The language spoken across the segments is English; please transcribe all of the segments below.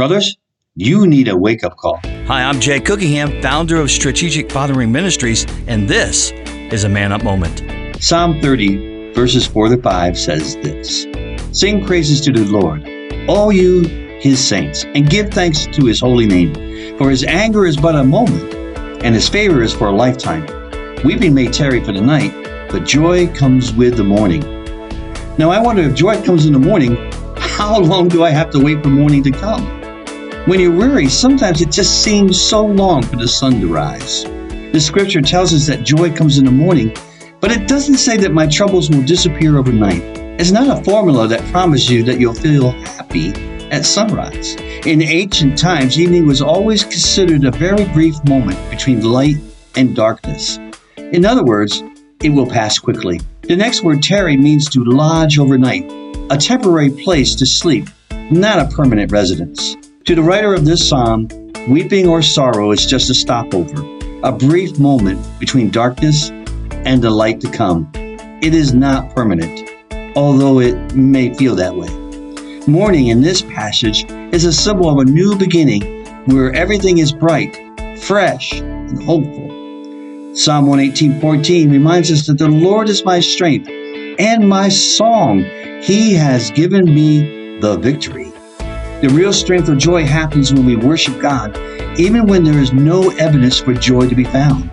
Brothers, you need a wake up call. Hi, I'm Jay Cookingham, founder of Strategic Fathering Ministries, and this is a Man Up Moment. Psalm 30, verses 4 to 5 says this Sing praises to the Lord, all you his saints, and give thanks to his holy name. For his anger is but a moment, and his favor is for a lifetime. Weeping may tarry for the night, but joy comes with the morning. Now, I wonder if joy comes in the morning, how long do I have to wait for morning to come? When you're weary, sometimes it just seems so long for the sun to rise. The scripture tells us that joy comes in the morning, but it doesn't say that my troubles will disappear overnight. It's not a formula that promises you that you'll feel happy at sunrise. In ancient times, evening was always considered a very brief moment between light and darkness. In other words, it will pass quickly. The next word, tarry, means to lodge overnight, a temporary place to sleep, not a permanent residence. To the writer of this psalm, weeping or sorrow is just a stopover, a brief moment between darkness and the light to come. It is not permanent, although it may feel that way. Morning in this passage is a symbol of a new beginning where everything is bright, fresh, and hopeful. Psalm 118:14 reminds us that the Lord is my strength and my song. He has given me the victory. The real strength of joy happens when we worship God, even when there is no evidence for joy to be found.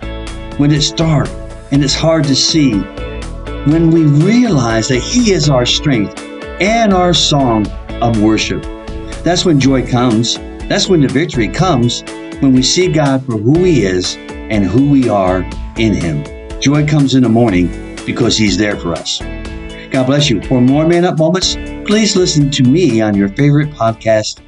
When it's dark and it's hard to see. When we realize that He is our strength and our song of worship. That's when joy comes. That's when the victory comes, when we see God for who He is and who we are in Him. Joy comes in the morning because He's there for us. God bless you. For more Man Up moments, please listen to me on your favorite podcast